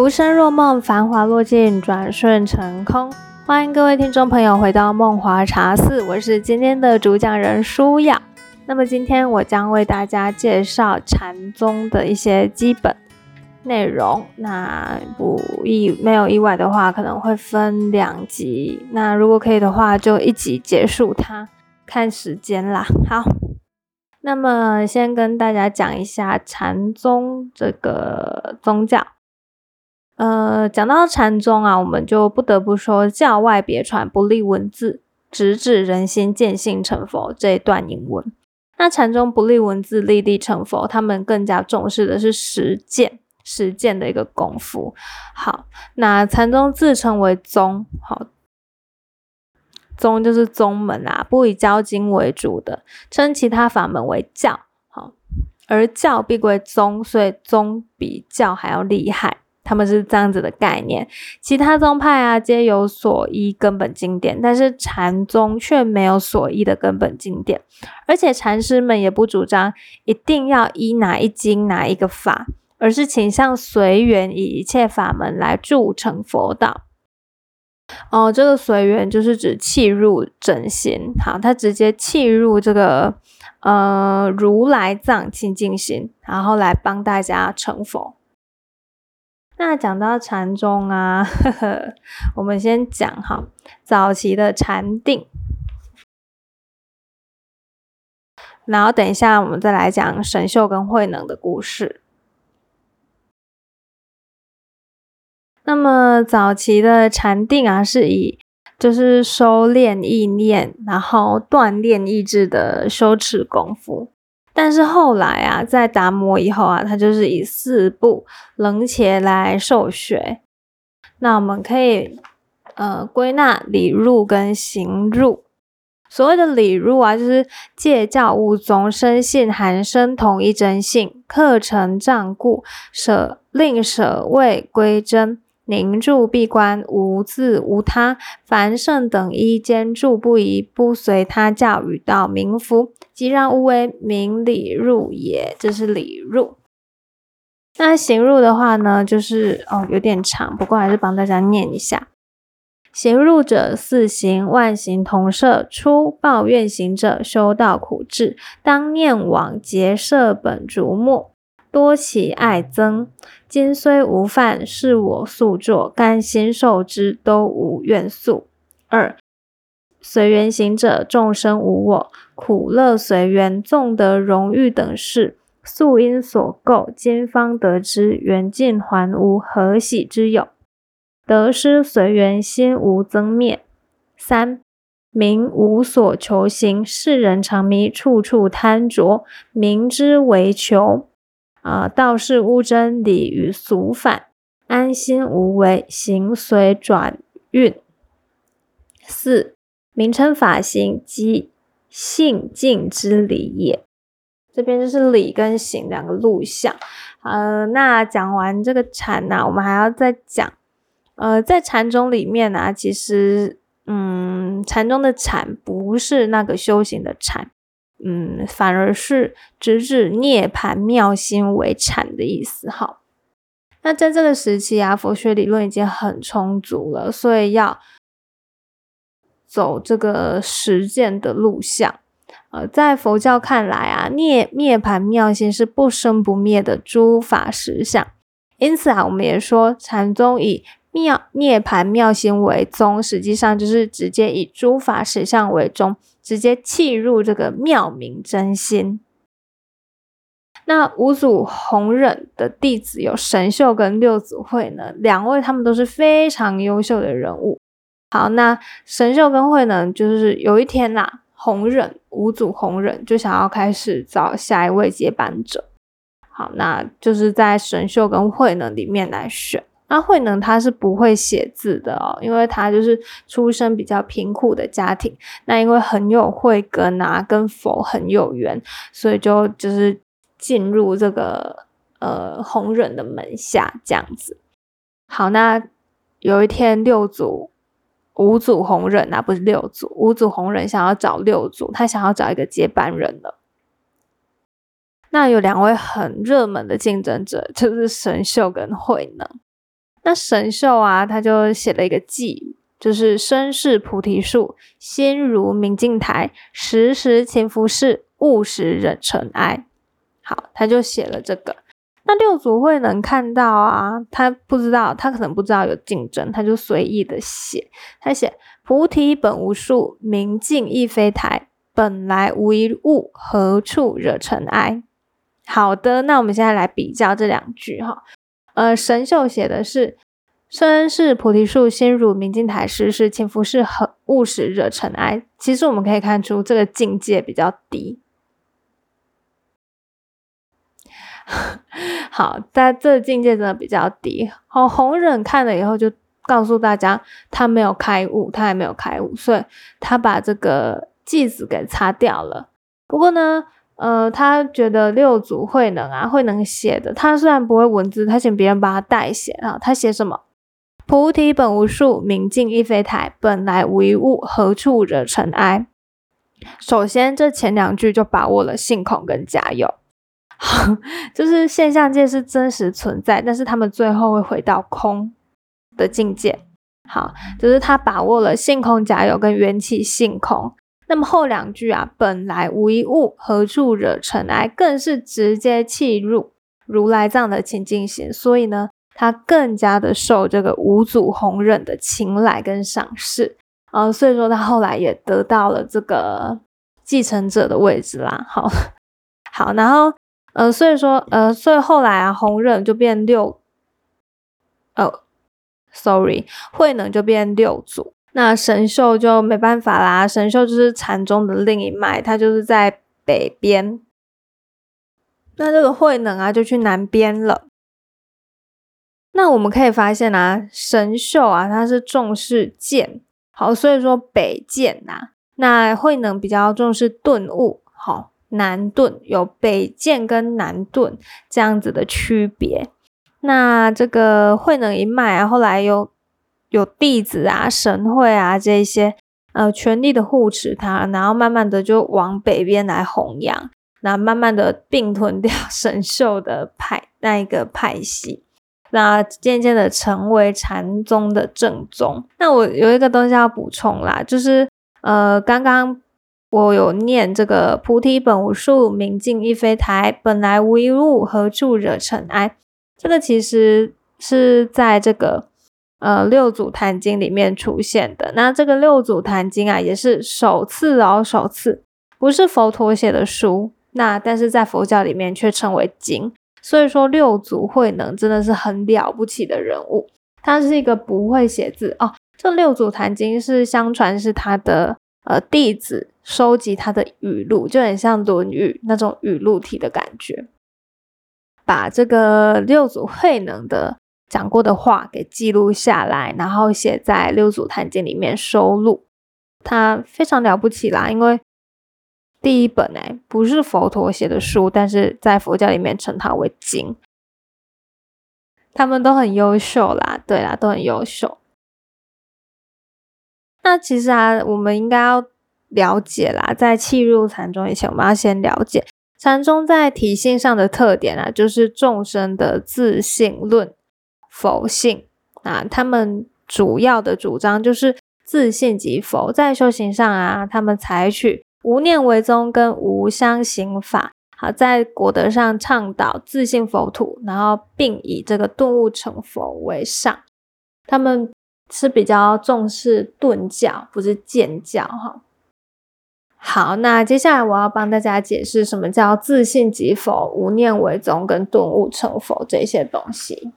浮生若梦，繁华落尽，转瞬成空。欢迎各位听众朋友回到梦华茶寺，我是今天的主讲人舒雅。那么今天我将为大家介绍禅宗的一些基本内容。那不意没有意外的话，可能会分两集。那如果可以的话，就一集结束它，看时间啦。好，那么先跟大家讲一下禅宗这个宗教。呃，讲到禅宗啊，我们就不得不说“教外别传，不立文字，直指人心，见性成佛”这一段引文。那禅宗不立文字，立地成佛，他们更加重视的是实践，实践的一个功夫。好，那禅宗自称为宗，好，宗就是宗门啊，不以教经为主的，称其他法门为教。好，而教必归宗，所以宗比教还要厉害。他们是这样子的概念，其他宗派啊皆有所依根本经典，但是禅宗却没有所依的根本经典，而且禅师们也不主张一定要依哪一经哪一个法，而是倾向随缘，以一切法门来助成佛道。哦，这个随缘就是指契入真心，好，他直接契入这个呃如来藏清净心，然后来帮大家成佛。那讲到禅宗啊，呵呵，我们先讲哈，早期的禅定，然后等一下我们再来讲神秀跟慧能的故事。那么早期的禅定啊，是以就是收敛意念，然后锻炼意志的修持功夫。但是后来啊，在达摩以后啊，他就是以四部冷且来受学。那我们可以呃归纳理入跟行入。所谓的理入啊，就是戒教务宗，生信含生同一真性，课程障故，舍令舍位归真。凝住闭关，无自无他，凡圣等一兼住不移，不随他教与道名符，即让无为名理入也。这是理入。那行入的话呢，就是哦有点长，不过还是帮大家念一下。行入者四行，万行同摄。初抱怨行者，修道苦志，当念往劫舍本逐末。多起爱憎，今虽无犯，是我素作，甘心受之，都无怨诉。二随缘行者，众生无我，苦乐随缘，纵得荣誉等事，素因所构，今方得知，缘尽还无，何喜之有？得失随缘，心无增灭。三名无所求行，世人常迷，处处贪着，明知为求。啊，道是物真理与俗反，安心无为，行随转运。四名称法行，即性境之理也。这边就是理跟行两个录像。呃，那讲完这个禅呢，我们还要再讲。呃，在禅宗里面呢，其实，嗯，禅宗的禅不是那个修行的禅。嗯，反而是直指涅盘妙心为禅的意思。哈，那在这个时期啊，佛学理论已经很充足了，所以要走这个实践的路向。呃，在佛教看来啊，涅涅盘妙心是不生不灭的诸法实相，因此啊，我们也说禅宗以妙涅盘妙心为宗，实际上就是直接以诸法实相为宗。直接契入这个妙明真心。那五祖弘忍的弟子有神秀跟六祖慧能两位，他们都是非常优秀的人物。好，那神秀跟慧能就是有一天啦，弘忍五祖弘忍就想要开始找下一位接班者。好，那就是在神秀跟慧能里面来选。那慧能他是不会写字的哦，因为他就是出身比较贫苦的家庭。那因为很有慧根啊，跟佛很有缘，所以就就是进入这个呃弘忍的门下这样子。好，那有一天六祖、五祖弘忍啊，不是六祖，五祖弘忍想要找六祖，他想要找一个接班人了。那有两位很热门的竞争者，就是神秀跟慧能。那神秀啊，他就写了一个寄语，就是身是菩提树，心如明镜台，时时勤拂拭，勿使惹尘埃。好，他就写了这个。那六祖会能看到啊，他不知道，他可能不知道有竞争，他就随意的写。他写：菩提本无树，明镜亦非台，本来无一物，何处惹尘埃？好的，那我们现在来比较这两句哈。呃，神秀写的是“身是菩提树，心如明镜台，时时勤拂拭，勿使惹尘埃”。其实我们可以看出，这个境界比较低。好，在这境界真的比较低。好，弘忍看了以后就告诉大家，他没有开悟，他还没有开悟，所以他把这个句子给擦掉了。不过呢。呃，他觉得六祖慧能啊，慧能写的，他虽然不会文字，他请别人帮他代写啊。他写什么？菩提本无树，明镜亦非台，本来无一物，何处惹尘埃？首先，这前两句就把握了性空跟假有，就是现象界是真实存在，但是他们最后会回到空的境界。好，就是他把握了性空假有跟缘起性空。那么后两句啊，本来无一物，何处惹尘埃，更是直接契入如来藏的清净心，所以呢，他更加的受这个五祖弘忍的青睐跟赏识，呃，所以说他后来也得到了这个继承者的位置啦。好，好，然后呃，所以说呃，所以后来啊，弘忍就变六，哦，sorry，慧能就变六祖。那神秀就没办法啦，神秀就是禅宗的另一脉，它就是在北边。那这个慧能啊，就去南边了。那我们可以发现啊，神秀啊，他是重视剑，好，所以说北剑呐。那慧能比较重视顿悟，好，南顿有北见跟南顿这样子的区别。那这个慧能一脉啊，后来又。有弟子啊、神会啊这些，呃，全力的护持他，然后慢慢的就往北边来弘扬，那慢慢的并吞掉 神秀的派那一个派系，那渐渐的成为禅宗的正宗。那我有一个东西要补充啦，就是呃，刚刚我有念这个“菩提本无树，明镜亦非台，本来无一物，何处惹尘埃”，这个其实是在这个。呃，六祖坛经里面出现的那这个六祖坛经啊，也是首次哦，首次不是佛陀写的书，那但是在佛教里面却称为经，所以说六祖慧能真的是很了不起的人物，他是一个不会写字哦。这六祖坛经是相传是他的呃弟子收集他的语录，就很像《论语》那种语录体的感觉，把这个六祖慧能的。讲过的话给记录下来，然后写在《六祖坛经》里面收录。他非常了不起啦，因为第一本哎不是佛陀写的书，但是在佛教里面称它为经。他们都很优秀啦，对啦，都很优秀。那其实啊，我们应该要了解啦，在契入禅宗以前，我们要先了解禅宗在体性上的特点啊，就是众生的自性论。佛性啊，他们主要的主张就是自信即佛。在修行上啊，他们采取无念为宗跟无相行法。好，在果德上倡导自信佛土，然后并以这个顿悟成佛为上。他们是比较重视顿教，不是见教哈。好，那接下来我要帮大家解释什么叫自信即佛、无念为宗跟顿悟成佛这些东西。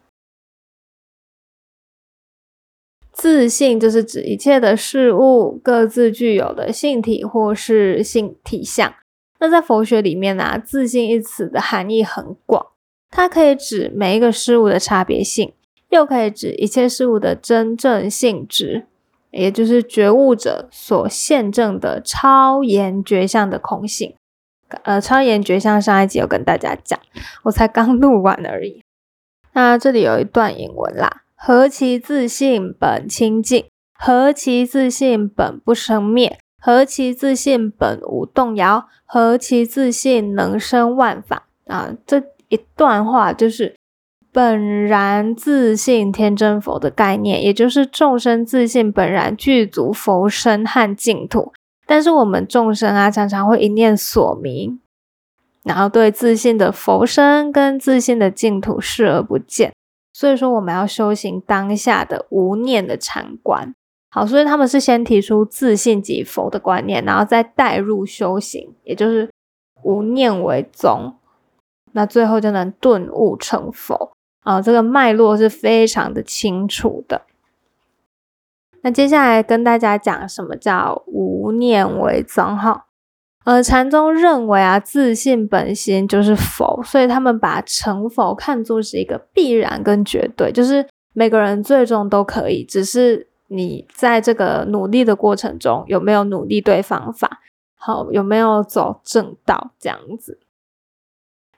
自信就是指一切的事物各自具有的性体或是性体相。那在佛学里面呢，自信一词的含义很广，它可以指每一个事物的差别性，又可以指一切事物的真正性质，也就是觉悟者所现证的超言觉相的空性。呃，超言觉相上一集有跟大家讲，我才刚录完而已。那这里有一段引文啦。何其自信本清净，何其自信本不生灭，何其自信本无动摇，何其自信能生万法啊！这一段话就是本然自信天真佛的概念，也就是众生自信本然具足佛身和净土。但是我们众生啊，常常会一念所迷，然后对自信的佛身跟自信的净土视而不见。所以说，我们要修行当下的无念的禅观。好，所以他们是先提出自信即佛的观念，然后再带入修行，也就是无念为宗，那最后就能顿悟成佛。啊，这个脉络是非常的清楚的。那接下来跟大家讲什么叫无念为宗哈。呃，禅宗认为啊，自信本心就是佛，所以他们把成佛看作是一个必然跟绝对，就是每个人最终都可以，只是你在这个努力的过程中有没有努力对方法，好有没有走正道这样子。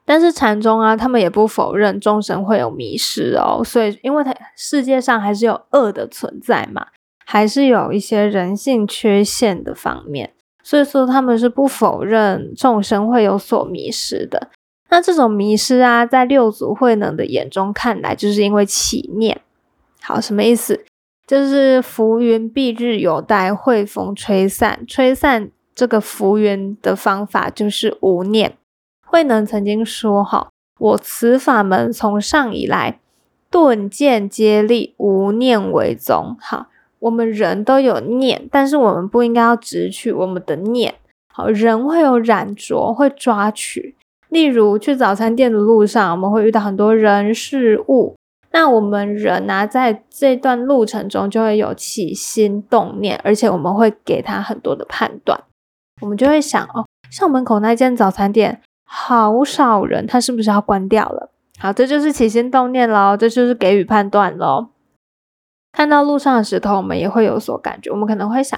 但是禅宗啊，他们也不否认众生会有迷失哦，所以因为它世界上还是有恶的存在嘛，还是有一些人性缺陷的方面，所以说他们是不否认众生会有所迷失的。那这种迷失啊，在六祖慧能的眼中看来，就是因为起念。好，什么意思？就是浮云蔽日有待汇风吹散，吹散这个浮云的方法就是无念。慧能曾经说：“哈，我此法门从上以来，顿渐接力，无念为宗。好，我们人都有念，但是我们不应该要直取我们的念。好，人会有染着，会抓取。例如去早餐店的路上，我们会遇到很多人事物。那我们人呢，在这段路程中就会有起心动念，而且我们会给他很多的判断。我们就会想：哦，校门口那间早餐店。”好少人，他是不是要关掉了？好，这就是起心动念喽，这就是给予判断喽。看到路上的石头，我们也会有所感觉。我们可能会想，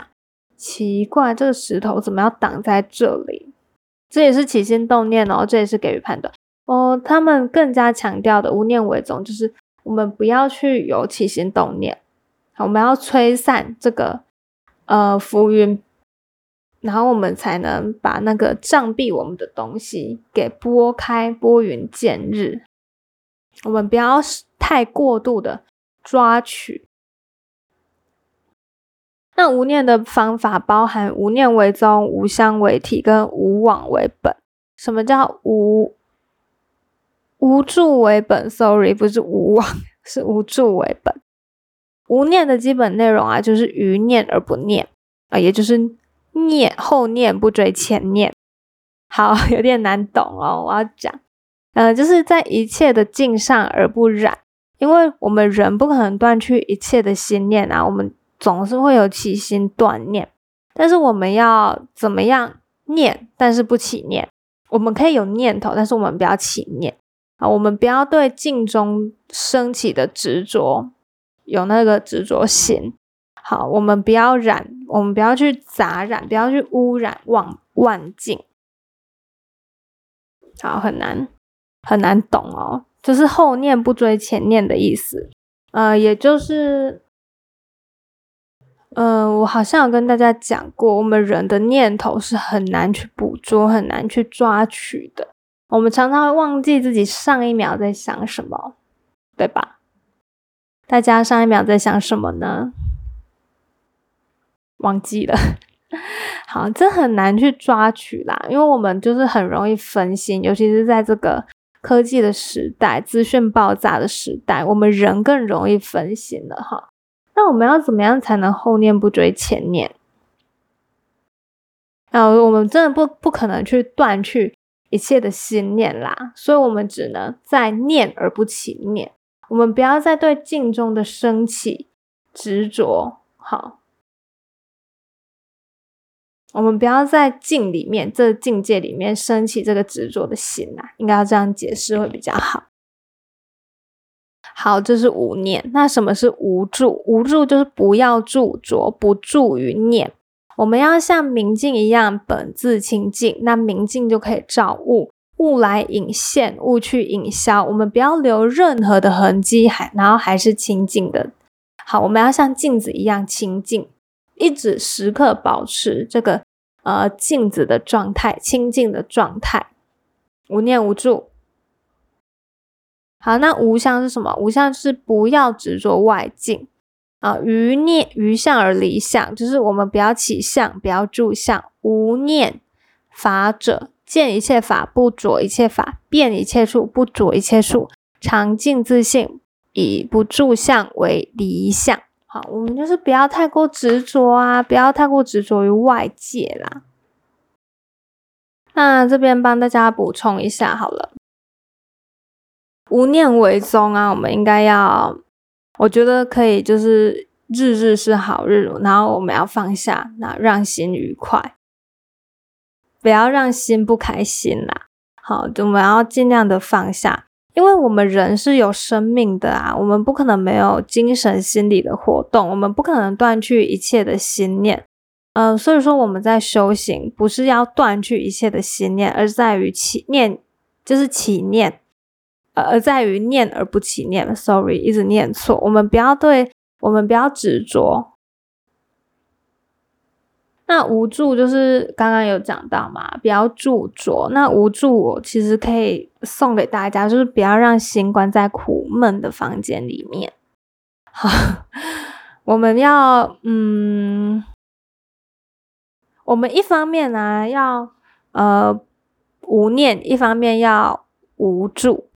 奇怪，这个石头怎么要挡在这里？这也是起心动念哦，这也是给予判断哦。他们更加强调的无念为宗，就是我们不要去有起心动念，好，我们要吹散这个呃浮云。然后我们才能把那个障蔽我们的东西给拨开，拨云见日。我们不要太过度的抓取。那无念的方法包含无念为宗、无相为体跟无往为本。什么叫无无助为本？Sorry，不是无往，是无助为本。无念的基本内容啊，就是余念而不念啊，也就是。念后念不追前念，好 有点难懂哦。我要讲，呃，就是在一切的境上而不染，因为我们人不可能断去一切的心念啊，我们总是会有起心断念。但是我们要怎么样念，但是不起念？我们可以有念头，但是我们不要起念啊。我们不要对镜中升起的执着有那个执着心。好，我们不要染，我们不要去杂染，不要去污染万万境。好，很难很难懂哦，就是后念不追前念的意思。呃，也就是，呃，我好像有跟大家讲过，我们人的念头是很难去捕捉、很难去抓取的。我们常常会忘记自己上一秒在想什么，对吧？大家上一秒在想什么呢？忘记了，好，这很难去抓取啦，因为我们就是很容易分心，尤其是在这个科技的时代、资讯爆炸的时代，我们人更容易分心了哈。那我们要怎么样才能后念不追前念？啊，我们真的不不可能去断去一切的心念啦，所以我们只能在念而不起念。我们不要再对镜中的升起执着，好。我们不要在境里面，这境界里面升起这个执着的心呐，应该要这样解释会比较好。好，这是无念。那什么是无助？无助就是不要著着，不住于念。我们要像明镜一样，本自清净，那明镜就可以照物，物来引现，物去引消。我们不要留任何的痕迹，还然后还是清净的。好，我们要像镜子一样清净。一直时刻保持这个呃镜子的状态，清净的状态，无念无助。好，那无相是什么？无相是不要执着外境啊，于念于相而离相，就是我们不要起相，不要住相。无念法者，见一切法不着一切法，辨一切处不着一切处，常静自性，以不住相为离相。我们就是不要太过执着啊，不要太过执着于外界啦。那这边帮大家补充一下好了。无念为宗啊，我们应该要，我觉得可以，就是日日是好日，然后我们要放下，那让心愉快，不要让心不开心啦。好，我们要尽量的放下，因为我们人是有生命的啊，我们不可能没有精神心理的活动，我们不可能断去一切的心念。嗯，所以说我们在修行，不是要断去一切的心念，而在于起念，就是起念。而在于念而不起念，sorry，一直念错。我们不要对，我们不要执着。那无助就是刚刚有讲到嘛，不要著着。那无助，我其实可以送给大家，就是不要让心关在苦闷的房间里面。好，我们要，嗯，我们一方面呢要呃无念，一方面要无助。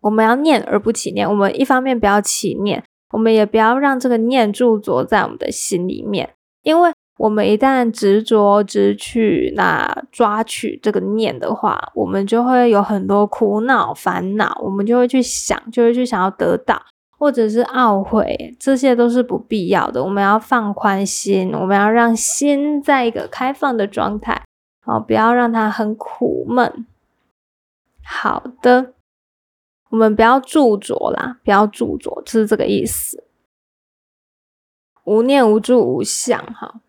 我们要念而不起念，我们一方面不要起念，我们也不要让这个念驻着在我们的心里面，因为我们一旦执着执取那抓取这个念的话，我们就会有很多苦恼烦恼，我们就会去想，就会去想要得到，或者是懊悔，这些都是不必要的。我们要放宽心，我们要让心在一个开放的状态，好，不要让它很苦闷。好的。我们不要著着啦，不要著着，就是这个意思。无念无住无相，哈。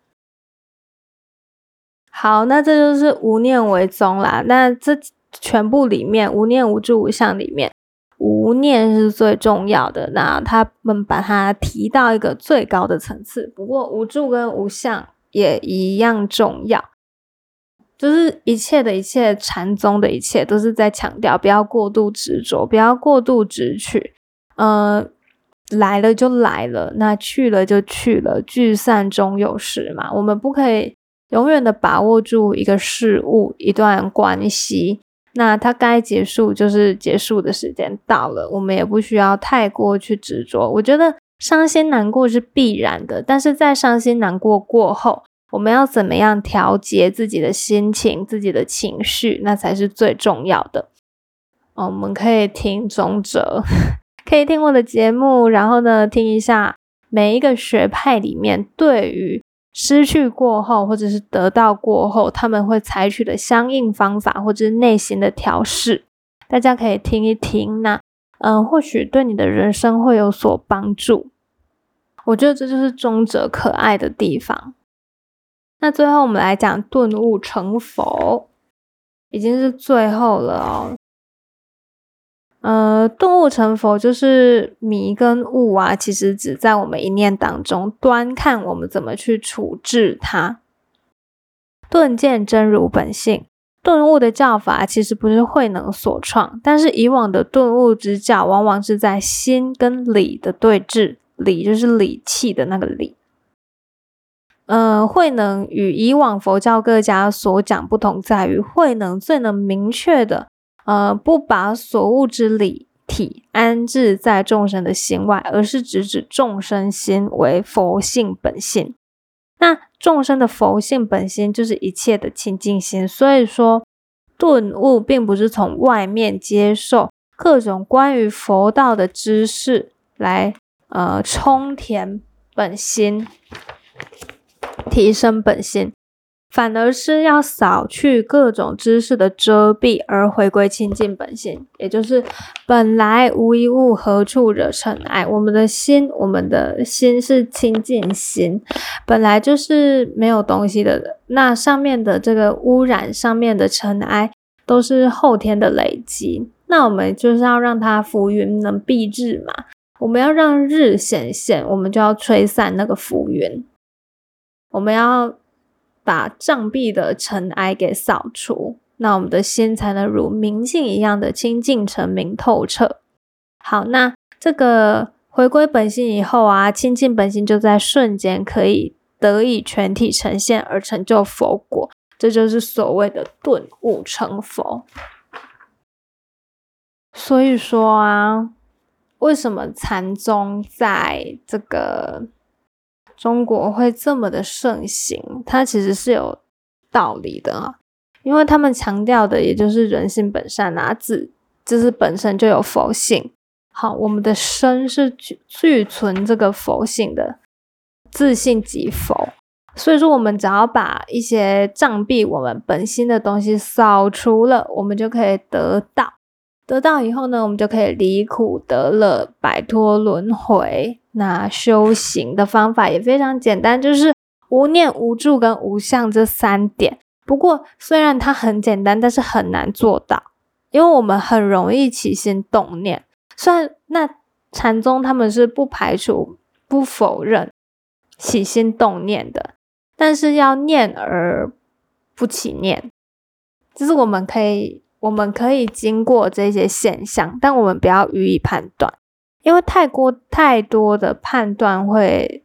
好，那这就是无念为宗啦。那这全部里面，无念无住无相里面，无念是最重要的。那他们把它提到一个最高的层次。不过无住跟无相也一样重要。就是一切的一切禅宗的一切，都是在强调不要过度执着，不要过度执取。呃，来了就来了，那去了就去了，聚散终有时嘛。我们不可以永远的把握住一个事物、一段关系，那它该结束就是结束的时间到了，我们也不需要太过去执着。我觉得伤心难过是必然的，但是在伤心难过过后。我们要怎么样调节自己的心情、自己的情绪，那才是最重要的。哦，我们可以听中哲，可以听我的节目，然后呢，听一下每一个学派里面对于失去过后或者是得到过后，他们会采取的相应方法或者是内心的调试，大家可以听一听。那嗯，或许对你的人生会有所帮助。我觉得这就是中者可爱的地方。那最后我们来讲顿悟成佛，已经是最后了哦。呃，顿悟成佛就是迷跟悟啊，其实只在我们一念当中，端看我们怎么去处置它。顿见真如本性，顿悟的教法其实不是慧能所创，但是以往的顿悟之教，往往是在心跟理的对峙，理就是理气的那个理。呃，慧能与以往佛教各家所讲不同，在于慧能最能明确的，呃，不把所悟之理体安置在众生的心外，而是直指众生心为佛性本性。那众生的佛性本心就是一切的清净心，所以说顿悟并不是从外面接受各种关于佛道的知识来，呃，充填本心。提升本心，反而是要扫去各种知识的遮蔽，而回归清净本性，也就是本来无一物，何处惹尘埃？我们的心，我们的心是清净心，本来就是没有东西的。那上面的这个污染，上面的尘埃，都是后天的累积。那我们就是要让它浮云能蔽日嘛？我们要让日显现，我们就要吹散那个浮云。我们要把障壁的尘埃给扫除，那我们的心才能如明镜一样的清净澄明透彻。好，那这个回归本心以后啊，清净本心就在瞬间可以得以全体呈现而成就佛果，这就是所谓的顿悟成佛。所以说啊，为什么禅宗在这个中国会这么的盛行？它其实是有道理的啊，因为他们强调的也就是人性本善啊，自就是本身就有佛性。好，我们的身是具具存这个佛性的，自信即佛。所以说，我们只要把一些障蔽我们本心的东西扫除了，我们就可以得到。得到以后呢，我们就可以离苦得乐，摆脱轮回。那修行的方法也非常简单，就是无念、无助跟无相这三点。不过，虽然它很简单，但是很难做到，因为我们很容易起心动念。虽然那禅宗他们是不排除、不否认起心动念的，但是要念而不起念，就是我们可以。我们可以经过这些现象，但我们不要予以判断，因为太过太多的判断会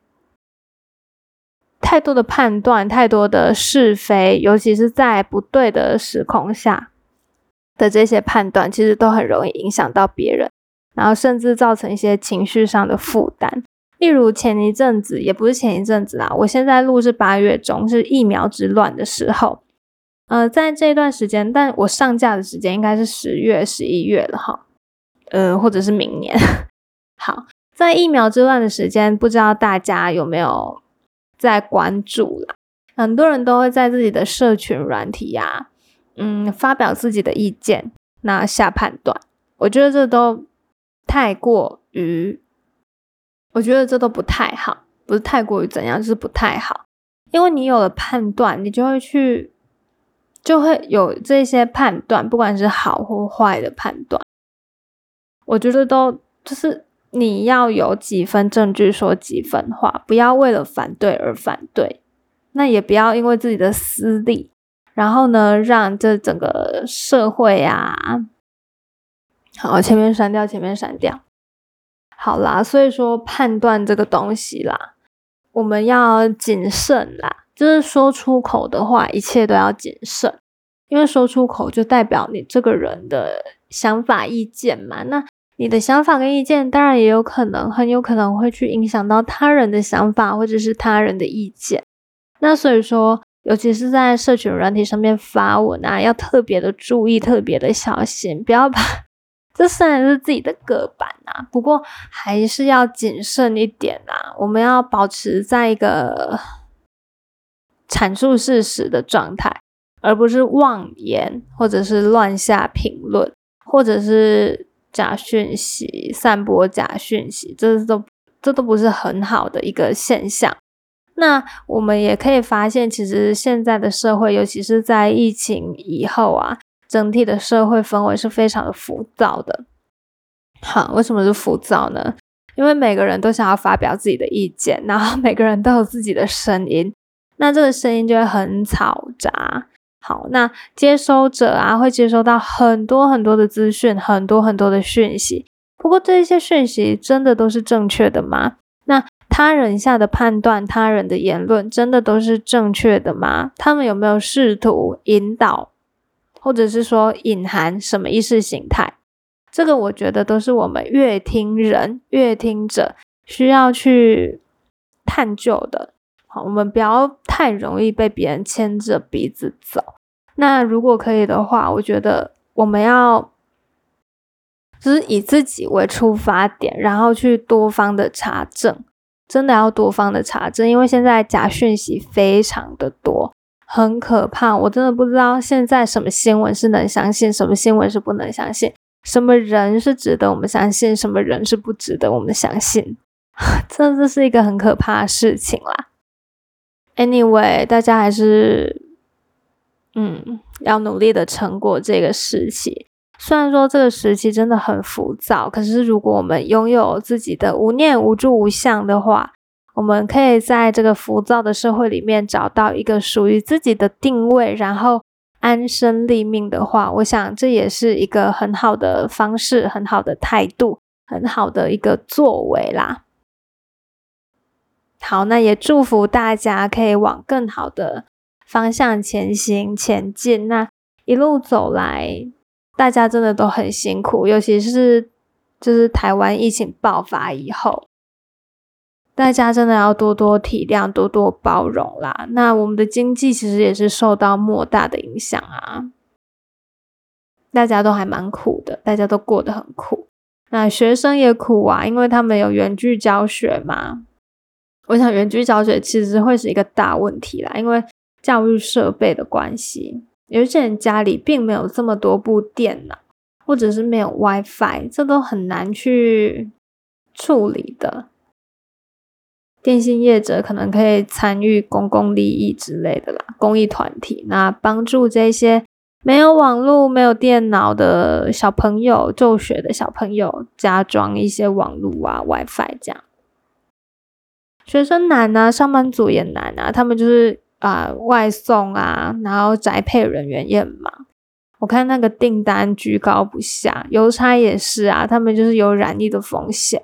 太多的判断，太多的是非，尤其是在不对的时空下的这些判断，其实都很容易影响到别人，然后甚至造成一些情绪上的负担。例如前一阵子，也不是前一阵子啦，我现在录是八月中，是疫苗之乱的时候。呃，在这段时间，但我上架的时间应该是十月、十一月了哈，呃，或者是明年。好，在疫苗之乱的时间，不知道大家有没有在关注啦？很多人都会在自己的社群软体呀，嗯，发表自己的意见，那下判断。我觉得这都太过于，我觉得这都不太好，不是太过于怎样，就是不太好，因为你有了判断，你就会去。就会有这些判断，不管是好或坏的判断，我觉得都就是你要有几分证据说几分话，不要为了反对而反对，那也不要因为自己的私利，然后呢让这整个社会啊，好前面删掉，前面删掉，好啦，所以说判断这个东西啦，我们要谨慎啦。就是说出口的话，一切都要谨慎，因为说出口就代表你这个人的想法、意见嘛。那你的想法跟意见，当然也有可能，很有可能会去影响到他人的想法或者是他人的意见。那所以说，尤其是在社群软体上面发文啊，要特别的注意，特别的小心，不要把这虽然是自己的个板啊，不过还是要谨慎一点啊。我们要保持在一个。阐述事实的状态，而不是妄言，或者是乱下评论，或者是假讯息、散播假讯息，这都这都不是很好的一个现象。那我们也可以发现，其实现在的社会，尤其是在疫情以后啊，整体的社会氛围是非常的浮躁的。好，为什么是浮躁呢？因为每个人都想要发表自己的意见，然后每个人都有自己的声音。那这个声音就会很嘈杂。好，那接收者啊，会接收到很多很多的资讯，很多很多的讯息。不过这些讯息真的都是正确的吗？那他人下的判断，他人的言论，真的都是正确的吗？他们有没有试图引导，或者是说隐含什么意识形态？这个我觉得都是我们乐听人、乐听者需要去探究的。我们不要太容易被别人牵着鼻子走。那如果可以的话，我觉得我们要就是以自己为出发点，然后去多方的查证，真的要多方的查证，因为现在假讯息非常的多，很可怕。我真的不知道现在什么新闻是能相信，什么新闻是不能相信，什么人是值得我们相信，什么人是不值得我们相信。这这是一个很可怕的事情啦。Anyway，大家还是嗯要努力的撑过这个时期。虽然说这个时期真的很浮躁，可是如果我们拥有自己的无念、无助、无相的话，我们可以在这个浮躁的社会里面找到一个属于自己的定位，然后安身立命的话，我想这也是一个很好的方式，很好的态度，很好的一个作为啦。好，那也祝福大家可以往更好的方向前行前进。那一路走来，大家真的都很辛苦，尤其是就是台湾疫情爆发以后。大家真的要多多体谅，多多包容啦。那我们的经济其实也是受到莫大的影响啊，大家都还蛮苦的，大家都过得很苦。那学生也苦啊，因为他们有远距教学嘛。我想远距教学其实会是一个大问题啦，因为教育设备的关系，有些人家里并没有这么多部电脑，或者是没有 WiFi，这都很难去处理的。电信业者可能可以参与公共利益之类的啦，公益团体，那帮助这些没有网络、没有电脑的小朋友就学的小朋友加装一些网络啊、WiFi 这样。学生难啊，上班族也难啊，他们就是啊外送啊，然后宅配人员也很忙。我看那个订单居高不下，邮差也是啊，他们就是有染疫的风险。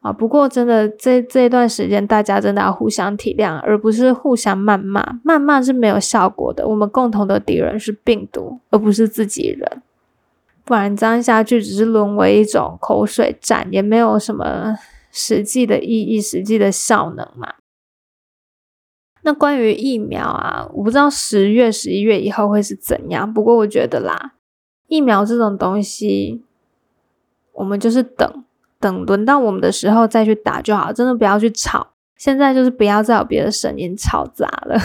啊，不过真的这这一段时间，大家真的要互相体谅，而不是互相谩骂。谩骂是没有效果的。我们共同的敌人是病毒，而不是自己人。不然这样下去，只是沦为一种口水战，也没有什么实际的意义、实际的效能嘛。那关于疫苗啊，我不知道十月、十一月以后会是怎样。不过我觉得啦，疫苗这种东西，我们就是等。等轮到我们的时候再去打就好，真的不要去吵。现在就是不要再有别的声音吵杂了。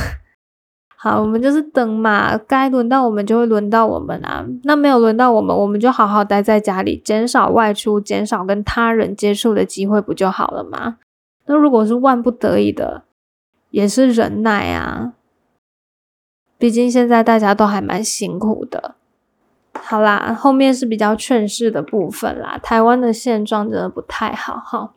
好，我们就是等嘛，该轮到我们就会轮到我们啊。那没有轮到我们，我们就好好待在家里，减少外出，减少跟他人接触的机会，不就好了吗？那如果是万不得已的，也是忍耐啊。毕竟现在大家都还蛮辛苦的。好啦，后面是比较劝世的部分啦。台湾的现状真的不太好哈。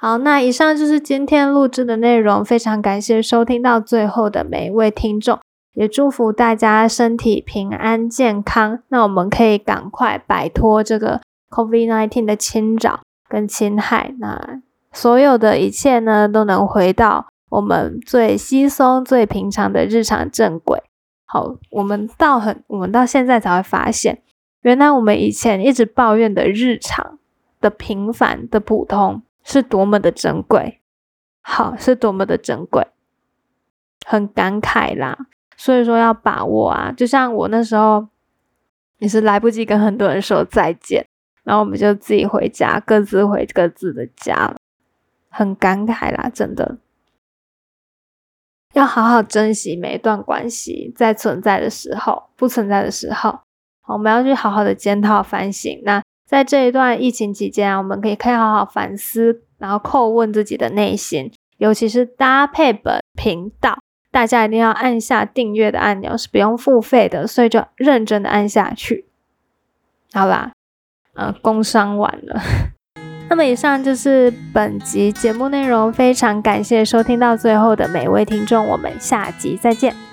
好，那以上就是今天录制的内容，非常感谢收听到最后的每一位听众，也祝福大家身体平安健康。那我们可以赶快摆脱这个 COVID-19 的侵扰跟侵害，那所有的一切呢，都能回到我们最稀松、最平常的日常正轨。好，我们到很，我们到现在才会发现，原来我们以前一直抱怨的日常的平凡的普通是多么的珍贵，好，是多么的珍贵，很感慨啦。所以说要把握啊，就像我那时候也是来不及跟很多人说再见，然后我们就自己回家，各自回各自的家，很感慨啦，真的。要好好珍惜每一段关系，在存在的时候，不存在的时候，我们要去好好的检讨反省。那在这一段疫情期间啊，我们可以可以好好反思，然后叩问自己的内心，尤其是搭配本频道，大家一定要按下订阅的按钮，是不用付费的，所以就认真的按下去。好啦，呃，工伤完了。那么以上就是本集节目内容，非常感谢收听到最后的每位听众，我们下集再见。